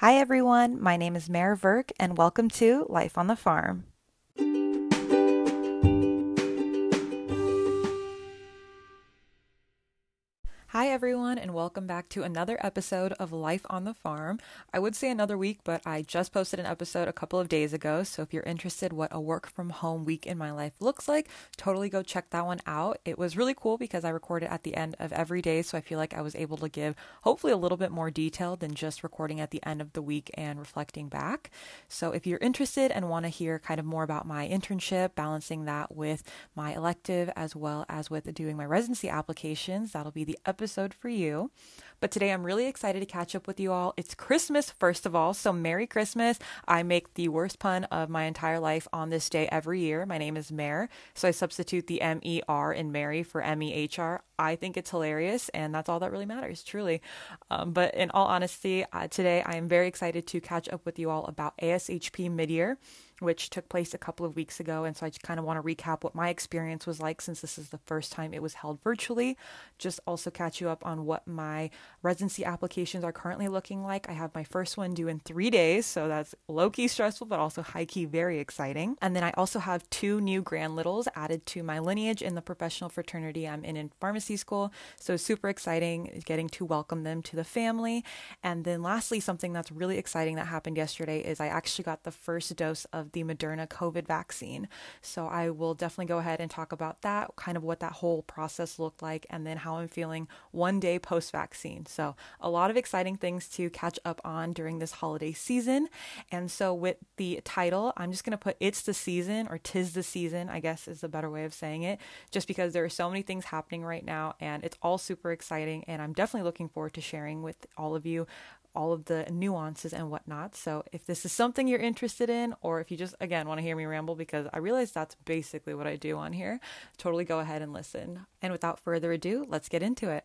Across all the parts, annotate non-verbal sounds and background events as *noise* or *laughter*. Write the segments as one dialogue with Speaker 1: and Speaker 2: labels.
Speaker 1: Hi, everyone. My name is Mehr Verk, and welcome to Life on the Farm. Hi, everyone, and welcome back to another episode of Life on the Farm. I would say another week, but I just posted an episode a couple of days ago. So if you're interested what a work from home week in my life looks like, totally go check that one out. It was really cool because I recorded at the end of every day, so I feel like I was able to give hopefully a little bit more detail than just recording at the end of the week and reflecting back. So if you're interested and want to hear kind of more about my internship, balancing that with my elective as well as with doing my residency applications, that'll be the episode episode for you. But today I'm really excited to catch up with you all. It's Christmas, first of all, so Merry Christmas. I make the worst pun of my entire life on this day every year. My name is Mehr, so I substitute the M E R in Mary for M E H R. I think it's hilarious, and that's all that really matters, truly. Um, but in all honesty, uh, today I am very excited to catch up with you all about ASHP Midyear which took place a couple of weeks ago. And so I just kind of want to recap what my experience was like since this is the first time it was held virtually. Just also catch you up on what my residency applications are currently looking like. I have my first one due in three days, so that's low key stressful, but also high key very exciting. And then I also have two new grand littles added to my lineage in the professional fraternity I'm in in pharmacy school. So super exciting getting to welcome them to the family. And then lastly, something that's really exciting that happened yesterday is I actually got the first dose of of the Moderna COVID vaccine. So I will definitely go ahead and talk about that, kind of what that whole process looked like, and then how I'm feeling one day post vaccine. So a lot of exciting things to catch up on during this holiday season. And so with the title, I'm just going to put It's the Season or Tis the Season, I guess is a better way of saying it, just because there are so many things happening right now and it's all super exciting. And I'm definitely looking forward to sharing with all of you all of the nuances and whatnot. So if this is something you're interested in, or if you just again want to hear me ramble, because I realize that's basically what I do on here, totally go ahead and listen. And without further ado, let's get into it.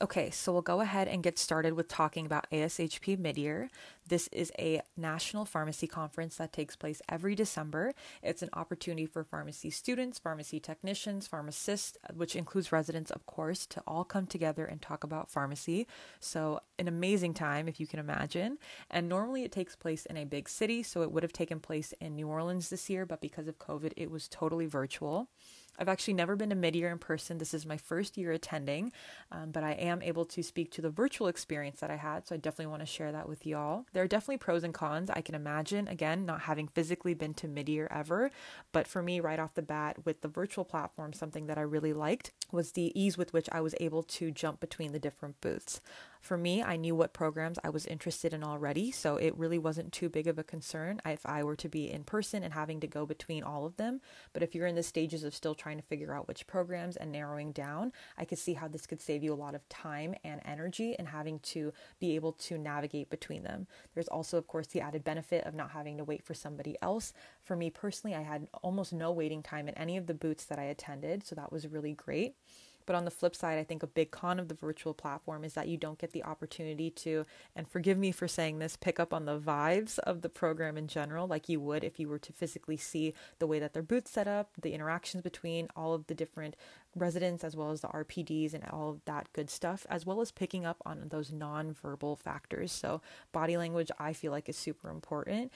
Speaker 1: Okay, so we'll go ahead and get started with talking about ASHP Midyear. This is a national pharmacy conference that takes place every December. It's an opportunity for pharmacy students, pharmacy technicians, pharmacists, which includes residents, of course, to all come together and talk about pharmacy. So, an amazing time, if you can imagine. And normally it takes place in a big city, so it would have taken place in New Orleans this year, but because of COVID, it was totally virtual. I've actually never been to midyear in person. This is my first year attending, um, but I am able to speak to the virtual experience that I had. So I definitely want to share that with y'all. There are definitely pros and cons. I can imagine, again, not having physically been to midyear ever. But for me, right off the bat, with the virtual platform, something that I really liked was the ease with which I was able to jump between the different booths. For me, I knew what programs I was interested in already, so it really wasn't too big of a concern if I were to be in person and having to go between all of them. But if you're in the stages of still trying to figure out which programs and narrowing down, I could see how this could save you a lot of time and energy and having to be able to navigate between them. There's also, of course, the added benefit of not having to wait for somebody else. For me personally, I had almost no waiting time in any of the booths that I attended, so that was really great. But on the flip side, I think a big con of the virtual platform is that you don't get the opportunity to, and forgive me for saying this, pick up on the vibes of the program in general, like you would if you were to physically see the way that their booth's set up, the interactions between all of the different residents, as well as the RPDs and all of that good stuff, as well as picking up on those non-verbal factors. So body language, I feel like, is super important.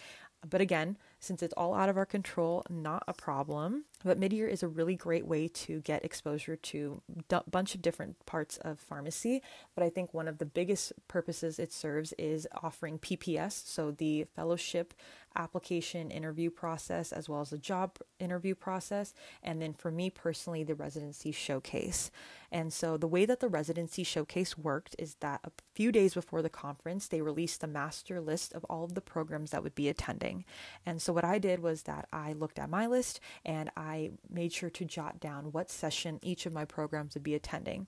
Speaker 1: But again, since it's all out of our control, not a problem. But midyear is a really great way to get exposure to a bunch of different parts of pharmacy. But I think one of the biggest purposes it serves is offering PPS, so the fellowship application interview process, as well as the job interview process. And then for me personally, the residency showcase. And so the way that the residency showcase worked is that a few days before the conference, they released a master list of all of the programs that would be attending. And so what I did was that I looked at my list and I made sure to jot down what session each of my programs would be attending.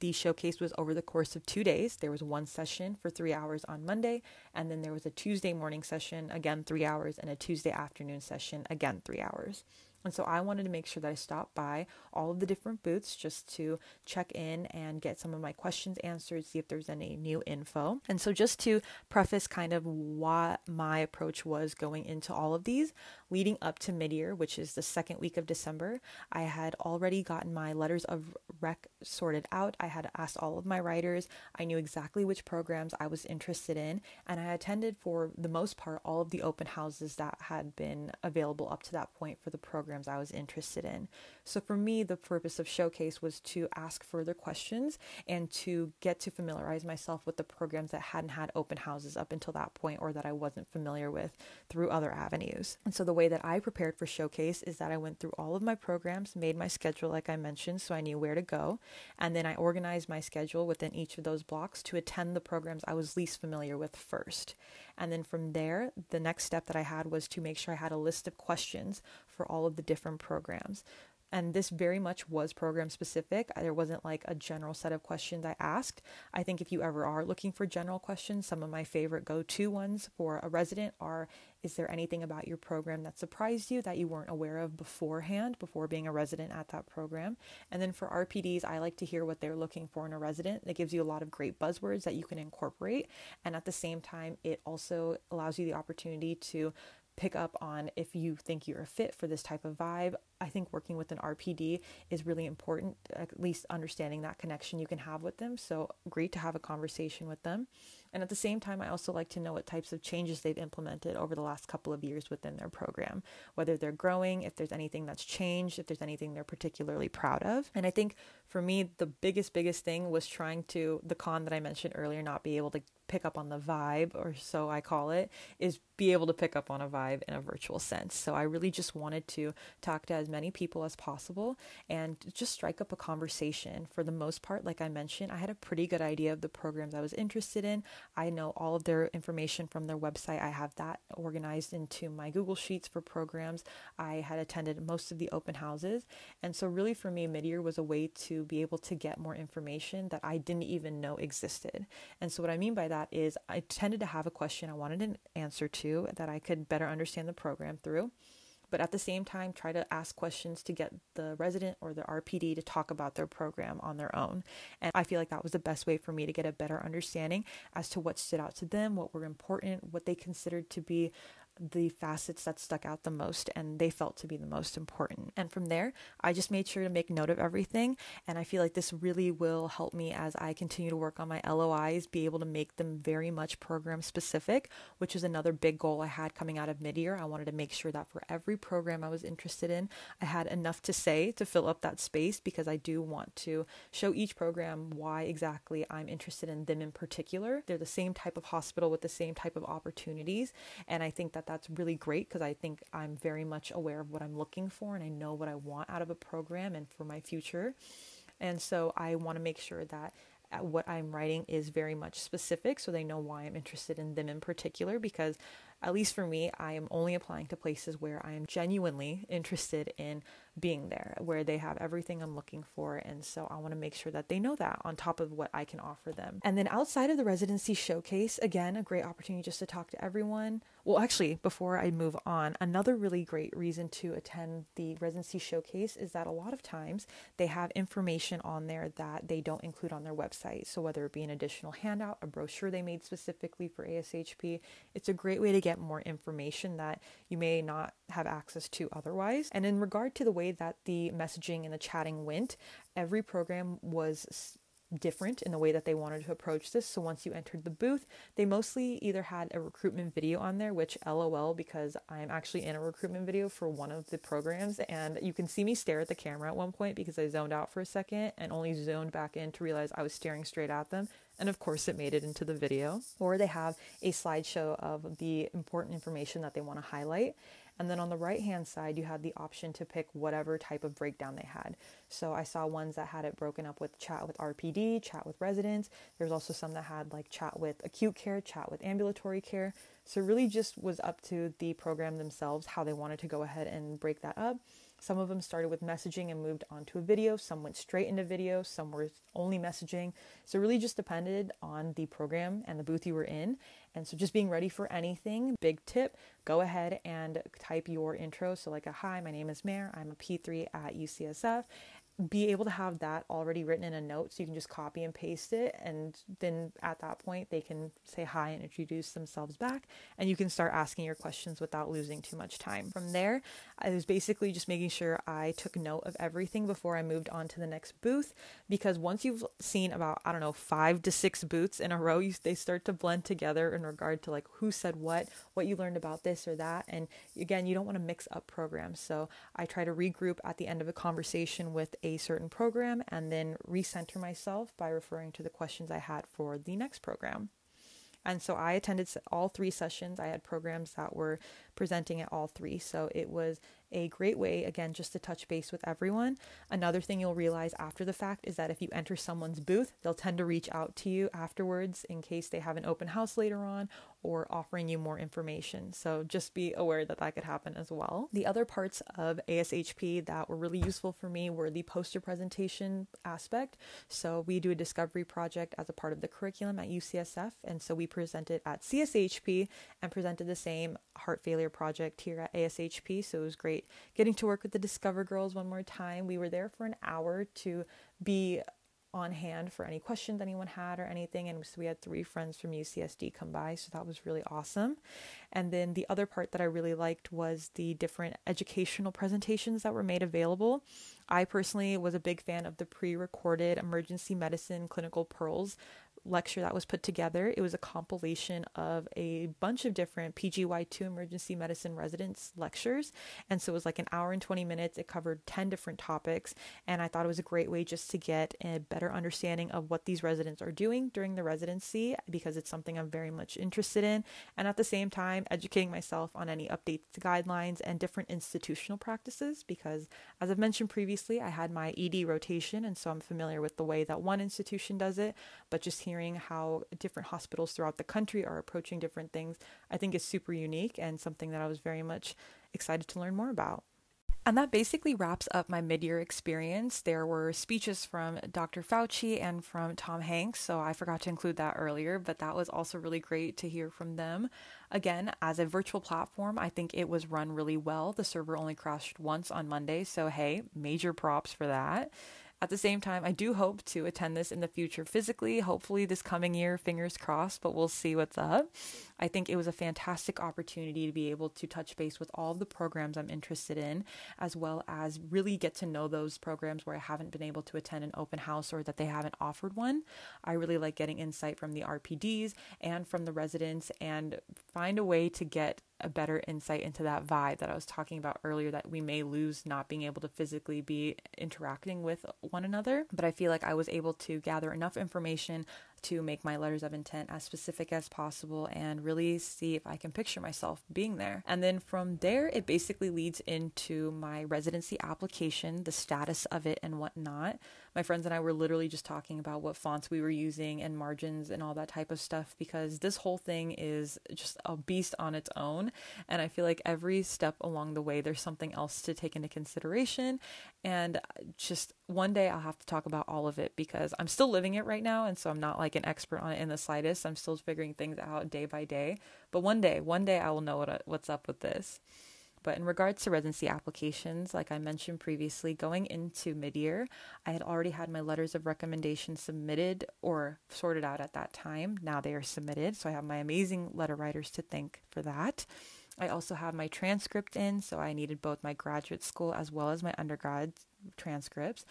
Speaker 1: The showcase was over the course of two days. There was one session for three hours on Monday, and then there was a Tuesday morning session, again, three hours, and a Tuesday afternoon session, again, three hours. And so I wanted to make sure that I stopped by all of the different booths just to check in and get some of my questions answered, see if there's any new info. And so, just to preface kind of what my approach was going into all of these, leading up to mid year, which is the second week of December, I had already gotten my letters of rec sorted out. I had asked all of my writers. I knew exactly which programs I was interested in, and I attended for the most part all of the open houses that had been available up to that point for the programs I was interested in. So for me, the purpose of Showcase was to ask further questions and to get to familiarize myself with the programs that hadn't had open houses up until that point or that I wasn't familiar with through other avenues. And so the way that I prepared for Showcase is that I went through all of my programs, made my schedule like I mentioned, so I knew where to go, and then I organized my schedule within each of those blocks to attend the programs I was least familiar with first. And then from there, the next step that I had was to make sure I had a list of questions for all of the different programs and this very much was program specific. There wasn't like a general set of questions I asked. I think if you ever are looking for general questions, some of my favorite go to ones for a resident are Is there anything about your program that surprised you that you weren't aware of beforehand, before being a resident at that program? And then for RPDs, I like to hear what they're looking for in a resident. That gives you a lot of great buzzwords that you can incorporate. And at the same time, it also allows you the opportunity to pick up on if you think you're a fit for this type of vibe. I think working with an RPD is really important, at least understanding that connection you can have with them. So, great to have a conversation with them. And at the same time, I also like to know what types of changes they've implemented over the last couple of years within their program, whether they're growing, if there's anything that's changed, if there's anything they're particularly proud of. And I think for me, the biggest, biggest thing was trying to, the con that I mentioned earlier, not be able to pick up on the vibe, or so I call it, is be able to pick up on a vibe in a virtual sense. So I really just wanted to talk to as many people as possible and just strike up a conversation. For the most part, like I mentioned, I had a pretty good idea of the programs I was interested in. I know all of their information from their website. I have that organized into my Google Sheets for programs. I had attended most of the open houses. And so, really, for me, mid year was a way to be able to get more information that I didn't even know existed. And so, what I mean by that is, I tended to have a question I wanted an answer to that I could better understand the program through but at the same time try to ask questions to get the resident or the RPD to talk about their program on their own. And I feel like that was the best way for me to get a better understanding as to what stood out to them, what were important, what they considered to be the facets that stuck out the most and they felt to be the most important. And from there, I just made sure to make note of everything. And I feel like this really will help me as I continue to work on my LOIs, be able to make them very much program specific, which is another big goal I had coming out of mid year. I wanted to make sure that for every program I was interested in, I had enough to say to fill up that space because I do want to show each program why exactly I'm interested in them in particular. They're the same type of hospital with the same type of opportunities. And I think that that's really great because I think I'm very much aware of what I'm looking for and I know what I want out of a program and for my future. And so I want to make sure that uh, what I'm writing is very much specific so they know why I'm interested in them in particular because at least for me I am only applying to places where I am genuinely interested in being there, where they have everything I'm looking for. And so I want to make sure that they know that on top of what I can offer them. And then outside of the residency showcase, again, a great opportunity just to talk to everyone. Well, actually, before I move on, another really great reason to attend the residency showcase is that a lot of times they have information on there that they don't include on their website. So whether it be an additional handout, a brochure they made specifically for ASHP, it's a great way to get more information that you may not have access to otherwise. And in regard to the way that the messaging and the chatting went, every program was different in the way that they wanted to approach this. So once you entered the booth, they mostly either had a recruitment video on there, which LOL, because I'm actually in a recruitment video for one of the programs, and you can see me stare at the camera at one point because I zoned out for a second and only zoned back in to realize I was staring straight at them. And of course, it made it into the video. Or they have a slideshow of the important information that they want to highlight. And then on the right hand side, you had the option to pick whatever type of breakdown they had. So I saw ones that had it broken up with chat with RPD, chat with residents. There's also some that had like chat with acute care, chat with ambulatory care. So really just was up to the program themselves how they wanted to go ahead and break that up. Some of them started with messaging and moved on to a video. Some went straight into video. Some were only messaging. So really just depended on the program and the booth you were in. And so just being ready for anything. Big tip go ahead and type your intro. So, like a hi, my name is Mehr. I'm a P3 at UCSF be able to have that already written in a note so you can just copy and paste it and then at that point they can say hi and introduce themselves back and you can start asking your questions without losing too much time from there. I was basically just making sure i took note of everything before i moved on to the next booth because once you've seen about i don't know five to six booths in a row you, they start to blend together in regard to like who said what what you learned about this or that and again you don't want to mix up programs. So i try to regroup at the end of a conversation with a a certain program and then recenter myself by referring to the questions I had for the next program. And so I attended all three sessions. I had programs that were presenting at all three. So it was a great way, again, just to touch base with everyone. Another thing you'll realize after the fact is that if you enter someone's booth, they'll tend to reach out to you afterwards in case they have an open house later on or offering you more information. So just be aware that that could happen as well. The other parts of ASHP that were really useful for me were the poster presentation aspect. So we do a discovery project as a part of the curriculum at UCSF, and so we presented at CSHP and presented the same heart failure project here at ASHP. So it was great getting to work with the Discover Girls one more time. We were there for an hour to be on hand for any questions anyone had or anything. And so we had three friends from UCSD come by, so that was really awesome. And then the other part that I really liked was the different educational presentations that were made available. I personally was a big fan of the pre recorded emergency medicine clinical pearls lecture that was put together. It was a compilation of a bunch of different PGY2 emergency medicine residents lectures. And so it was like an hour and 20 minutes. It covered 10 different topics. And I thought it was a great way just to get a better understanding of what these residents are doing during the residency because it's something I'm very much interested in. And at the same time, educating myself on any updates to guidelines and different institutional practices because, as I've mentioned previously, I had my ED rotation. And so I'm familiar with the way that one institution does it. But just hearing how different hospitals throughout the country are approaching different things, I think is super unique and something that I was very much excited to learn more about. And that basically wraps up my mid year experience. There were speeches from Dr. Fauci and from Tom Hanks, so I forgot to include that earlier, but that was also really great to hear from them. Again, as a virtual platform, I think it was run really well. The server only crashed once on Monday, so hey, major props for that. At the same time, I do hope to attend this in the future physically, hopefully this coming year, fingers crossed, but we'll see what's up. I think it was a fantastic opportunity to be able to touch base with all the programs I'm interested in, as well as really get to know those programs where I haven't been able to attend an open house or that they haven't offered one. I really like getting insight from the RPDs and from the residents and find a way to get a better insight into that vibe that I was talking about earlier that we may lose not being able to physically be interacting with one another. But I feel like I was able to gather enough information to make my letters of intent as specific as possible and really see if I can picture myself being there. And then from there, it basically leads into my residency application, the status of it, and whatnot. My friends and I were literally just talking about what fonts we were using and margins and all that type of stuff because this whole thing is just a beast on its own. And I feel like every step along the way, there's something else to take into consideration. And just one day I'll have to talk about all of it because I'm still living it right now. And so I'm not like an expert on it in the slightest. I'm still figuring things out day by day. But one day, one day I will know what, what's up with this. But in regards to residency applications, like I mentioned previously, going into mid year, I had already had my letters of recommendation submitted or sorted out at that time. Now they are submitted. So I have my amazing letter writers to thank for that. I also have my transcript in, so I needed both my graduate school as well as my undergrad transcripts.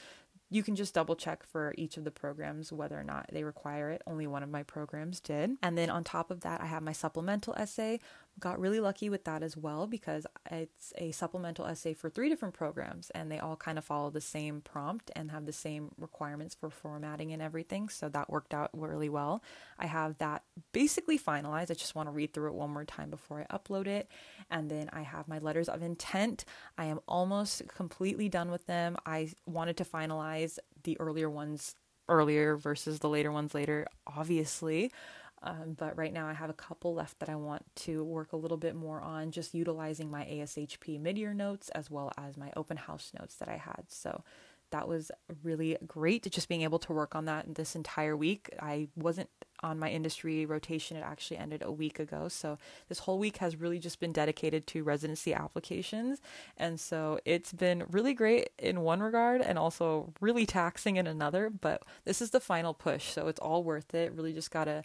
Speaker 1: You can just double check for each of the programs whether or not they require it. Only one of my programs did. And then on top of that, I have my supplemental essay, got really lucky with that as well because it's a supplemental essay for three different programs and they all kind of follow the same prompt and have the same requirements for formatting and everything. So that worked out really well. I have that basically finalized. I just want to read through it one more time before I upload it. And then I have my letters of intent. I am almost completely done with them. I wanted to finalize the earlier ones earlier versus the later ones later, obviously. Um, but right now, I have a couple left that I want to work a little bit more on, just utilizing my ASHP mid year notes as well as my open house notes that I had. So that was really great just being able to work on that this entire week. I wasn't on my industry rotation, it actually ended a week ago. So this whole week has really just been dedicated to residency applications. And so it's been really great in one regard and also really taxing in another. But this is the final push. So it's all worth it. Really just got to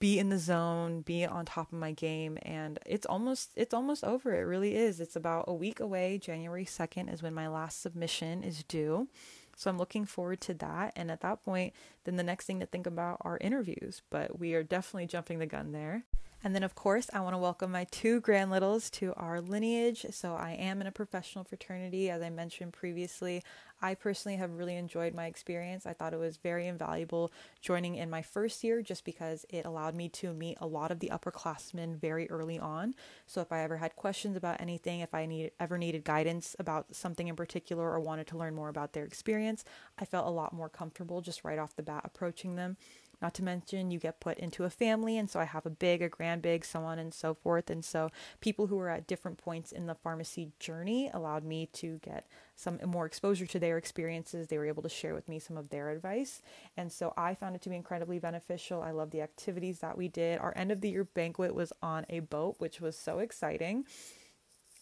Speaker 1: be in the zone, be on top of my game and it's almost it's almost over. It really is. It's about a week away. January 2nd is when my last submission is due. So I'm looking forward to that and at that point then the next thing to think about are interviews, but we are definitely jumping the gun there. And then, of course, I want to welcome my two grand littles to our lineage. So, I am in a professional fraternity, as I mentioned previously. I personally have really enjoyed my experience. I thought it was very invaluable joining in my first year just because it allowed me to meet a lot of the upperclassmen very early on. So, if I ever had questions about anything, if I need, ever needed guidance about something in particular or wanted to learn more about their experience, I felt a lot more comfortable just right off the bat approaching them. Not to mention, you get put into a family, and so I have a big, a grand big, so on and so forth. And so, people who are at different points in the pharmacy journey allowed me to get some more exposure to their experiences. They were able to share with me some of their advice. And so, I found it to be incredibly beneficial. I love the activities that we did. Our end of the year banquet was on a boat, which was so exciting.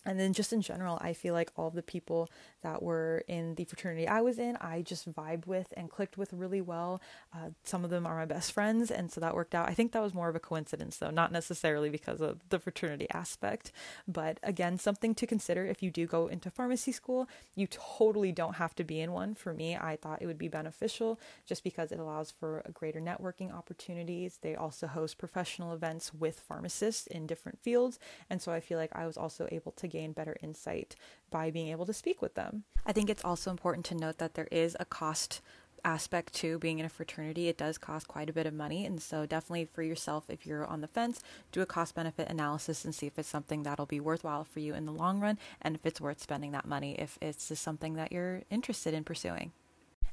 Speaker 1: And then, just in general, I feel like all the people that were in the fraternity I was in, I just vibed with and clicked with really well. Uh, some of them are my best friends, and so that worked out. I think that was more of a coincidence, though, not necessarily because of the fraternity aspect. But again, something to consider if you do go into pharmacy school. You totally don't have to be in one. For me, I thought it would be beneficial just because it allows for greater networking opportunities. They also host professional events with pharmacists in different fields, and so I feel like I was also able to gain better insight by being able to speak with them. I think it's also important to note that there is a cost aspect to being in a fraternity. It does cost quite a bit of money. And so, definitely for yourself, if you're on the fence, do a cost benefit analysis and see if it's something that'll be worthwhile for you in the long run and if it's worth spending that money, if it's just something that you're interested in pursuing.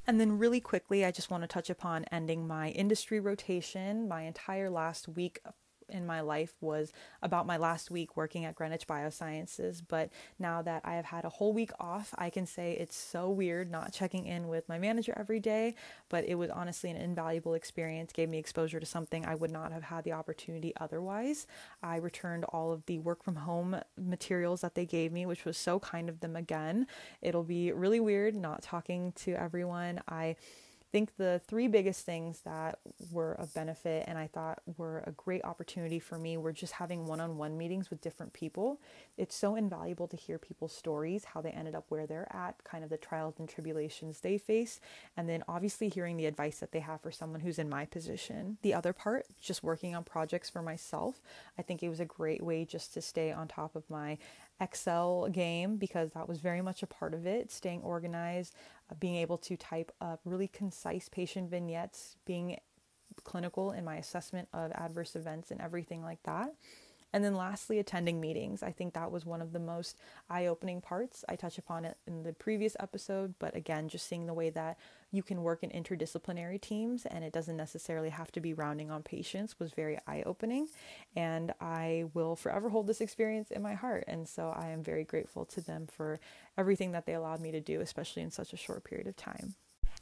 Speaker 1: And then, really quickly, I just want to touch upon ending my industry rotation. My entire last week in my life was about my last week working at Greenwich Biosciences. But now that I have had a whole week off, I can say it's so weird not checking in with my manager every day. But it was honestly an invaluable experience, gave me exposure to something I would not have had the opportunity otherwise. I returned all of the work from home materials that they gave me, which was so kind of them again. It'll be really weird not talking to everyone. I think the three biggest things that were of benefit and I thought were a great opportunity for me were just having one on one meetings with different people. It's so invaluable to hear people's stories, how they ended up where they're at, kind of the trials and tribulations they face, and then obviously hearing the advice that they have for someone who's in my position. The other part, just working on projects for myself, I think it was a great way just to stay on top of my Excel game because that was very much a part of it, staying organized, uh, being able to type up really concise patient vignettes, being clinical in my assessment of adverse events and everything like that. And then lastly, attending meetings. I think that was one of the most eye opening parts. I touch upon it in the previous episode, but again, just seeing the way that you can work in interdisciplinary teams and it doesn't necessarily have to be rounding on patients was very eye opening. And I will forever hold this experience in my heart. And so I am very grateful to them for everything that they allowed me to do, especially in such a short period of time.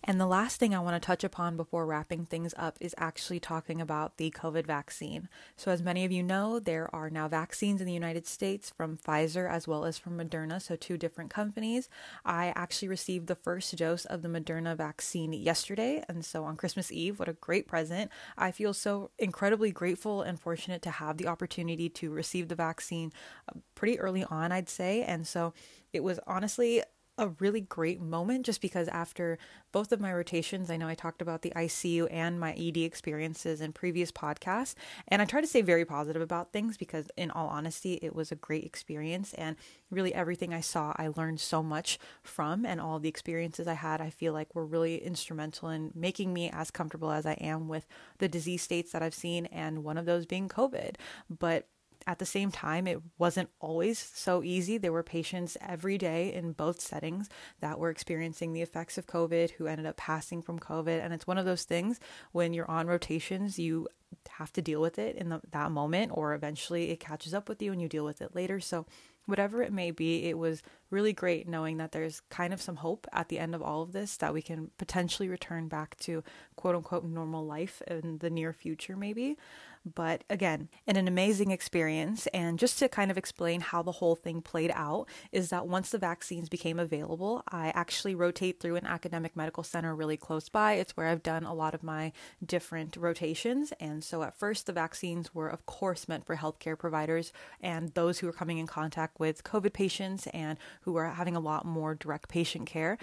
Speaker 1: And the last thing I want to touch upon before wrapping things up is actually talking about the COVID vaccine. So, as many of you know, there are now vaccines in the United States from Pfizer as well as from Moderna, so two different companies. I actually received the first dose of the Moderna vaccine yesterday, and so on Christmas Eve, what a great present. I feel so incredibly grateful and fortunate to have the opportunity to receive the vaccine uh, pretty early on, I'd say. And so it was honestly a really great moment just because after both of my rotations, I know I talked about the ICU and my ED experiences in previous podcasts, and I try to stay very positive about things because, in all honesty, it was a great experience. And really, everything I saw, I learned so much from, and all the experiences I had, I feel like were really instrumental in making me as comfortable as I am with the disease states that I've seen, and one of those being COVID. But at the same time, it wasn't always so easy. There were patients every day in both settings that were experiencing the effects of COVID who ended up passing from COVID. And it's one of those things when you're on rotations, you have to deal with it in the, that moment, or eventually it catches up with you and you deal with it later. So, whatever it may be, it was really great knowing that there's kind of some hope at the end of all of this that we can potentially return back to quote unquote normal life in the near future, maybe. But again, in an amazing experience. And just to kind of explain how the whole thing played out, is that once the vaccines became available, I actually rotate through an academic medical center really close by. It's where I've done a lot of my different rotations. And so at first, the vaccines were, of course, meant for healthcare providers and those who were coming in contact with COVID patients and who were having a lot more direct patient care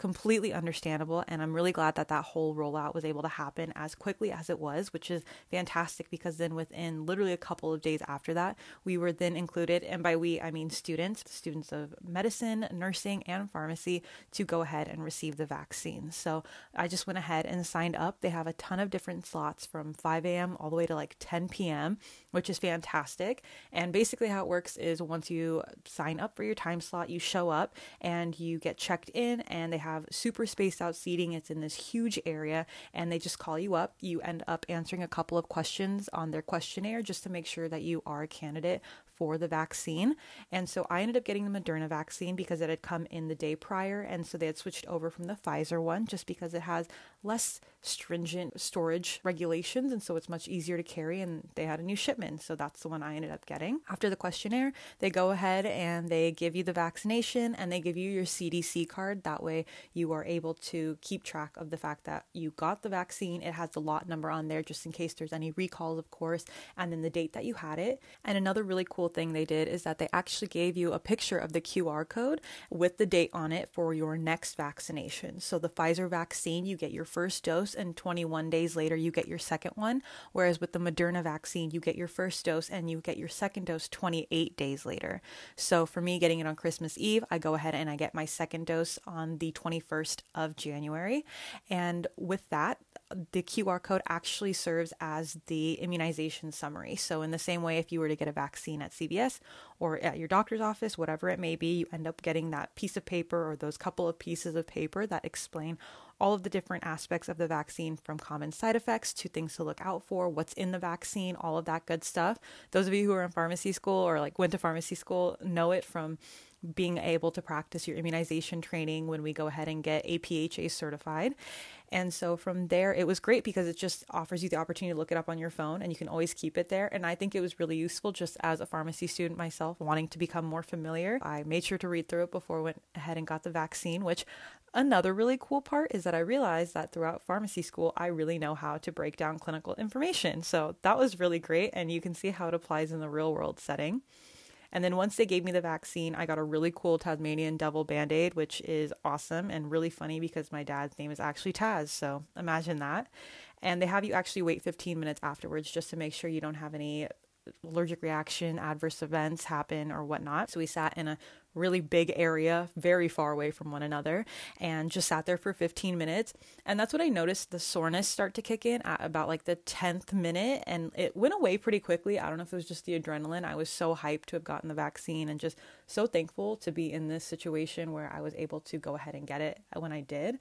Speaker 1: completely understandable. And I'm really glad that that whole rollout was able to happen as quickly as it was, which is fantastic because then within literally a couple of days after that, we were then included, and by we, I mean students, students of medicine, nursing, and pharmacy, to go ahead and receive the vaccine. So I just went ahead and signed up. They have a ton of different slots from 5 a.m. all the way to like 10 p.m., which is fantastic. And basically, how it works is once you sign up for your time slot, you show up and you get checked in, and they have have super spaced out seating. It's in this huge area, and they just call you up. You end up answering a couple of questions on their questionnaire just to make sure that you are a candidate for the vaccine. And so I ended up getting the Moderna vaccine because it had come in the day prior. And so they had switched over from the Pfizer one just because it has less stringent storage regulations. And so it's much easier to carry. And they had a new shipment. So that's the one I ended up getting. After the questionnaire, they go ahead and they give you the vaccination and they give you your CDC card. That way you are able to keep track of the fact that you got the vaccine. It has the lot number on there just in case there's any recalls, of course, and then the date that you had it. And another really cool thing they did is that they actually gave you a picture of the QR code with the date on it for your next vaccination. So the Pfizer vaccine, you get your first dose, and 21 days later, you get your second one. Whereas with the Moderna vaccine, you get your first dose and you get your second dose 28 days later. So for me, getting it on Christmas Eve, I go ahead and I get my second dose on the 21st of January. And with that, the QR code actually serves as the immunization summary. So, in the same way, if you were to get a vaccine at CVS or at your doctor's office, whatever it may be, you end up getting that piece of paper or those couple of pieces of paper that explain all of the different aspects of the vaccine from common side effects to things to look out for, what's in the vaccine, all of that good stuff. Those of you who are in pharmacy school or like went to pharmacy school know it from being able to practice your immunization training when we go ahead and get APHA certified. And so from there, it was great because it just offers you the opportunity to look it up on your phone and you can always keep it there. And I think it was really useful just as a pharmacy student myself, wanting to become more familiar. I made sure to read through it before I went ahead and got the vaccine, which Another really cool part is that I realized that throughout pharmacy school, I really know how to break down clinical information. So that was really great, and you can see how it applies in the real world setting. And then once they gave me the vaccine, I got a really cool Tasmanian devil band aid, which is awesome and really funny because my dad's name is actually Taz. So imagine that. And they have you actually wait 15 minutes afterwards just to make sure you don't have any allergic reaction, adverse events happen, or whatnot. So we sat in a really big area, very far away from one another, and just sat there for 15 minutes. And that's what I noticed the soreness start to kick in at about like the 10th minute. And it went away pretty quickly. I don't know if it was just the adrenaline. I was so hyped to have gotten the vaccine and just so thankful to be in this situation where I was able to go ahead and get it when I did.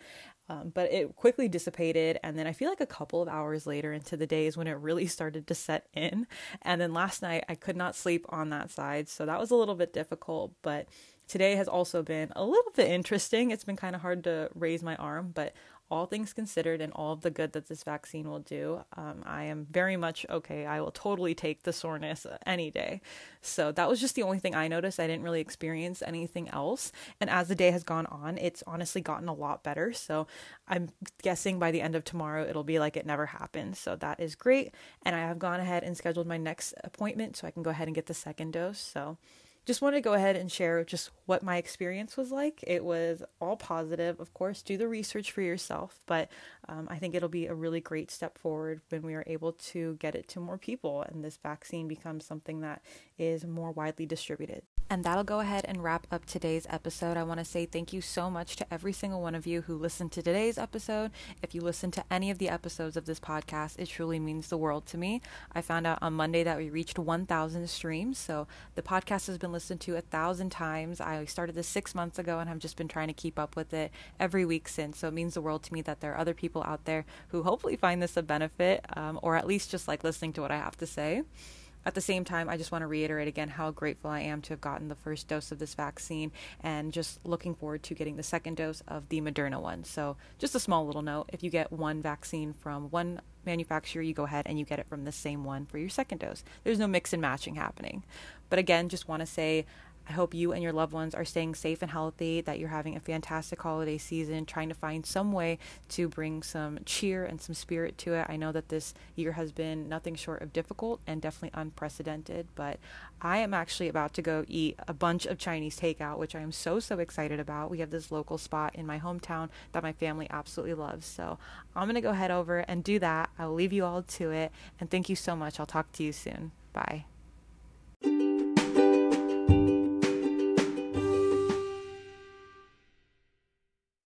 Speaker 1: Um, but it quickly dissipated. And then I feel like a couple of hours later into the days when it really *laughs* started to set in. And then last night I could not sleep on that side. So that was a little bit difficult. But today has also been a little bit interesting. It's been kind of hard to raise my arm, but all things considered and all of the good that this vaccine will do, um, I am very much okay. I will totally take the soreness any day. So that was just the only thing I noticed. I didn't really experience anything else. And as the day has gone on, it's honestly gotten a lot better. So I'm guessing by the end of tomorrow, it'll be like it never happened. So that is great. And I have gone ahead and scheduled my next appointment so I can go ahead and get the second dose. So just wanted to go ahead and share just what my experience was like. It was all positive. Of course, do the research for yourself, but um, I think it'll be a really great step forward when we are able to get it to more people and this vaccine becomes something that is more widely distributed. And that'll go ahead and wrap up today's episode. I want to say thank you so much to every single one of you who listened to today's episode. If you listen to any of the episodes of this podcast, it truly means the world to me. I found out on Monday that we reached 1,000 streams. So the podcast has been listened to a thousand times. I started this six months ago and I've just been trying to keep up with it every week since. So it means the world to me that there are other people out there who hopefully find this a benefit um, or at least just like listening to what I have to say. At the same time, I just want to reiterate again how grateful I am to have gotten the first dose of this vaccine and just looking forward to getting the second dose of the Moderna one. So, just a small little note if you get one vaccine from one manufacturer, you go ahead and you get it from the same one for your second dose. There's no mix and matching happening. But again, just want to say I hope you and your loved ones are staying safe and healthy, that you're having a fantastic holiday season, trying to find some way to bring some cheer and some spirit to it. I know that this year has been nothing short of difficult and definitely unprecedented, but I am actually about to go eat a bunch of Chinese takeout, which I am so, so excited about. We have this local spot in my hometown that my family absolutely loves. So I'm going to go head over and do that. I'll leave you all to it. And thank you so much. I'll talk to you soon. Bye.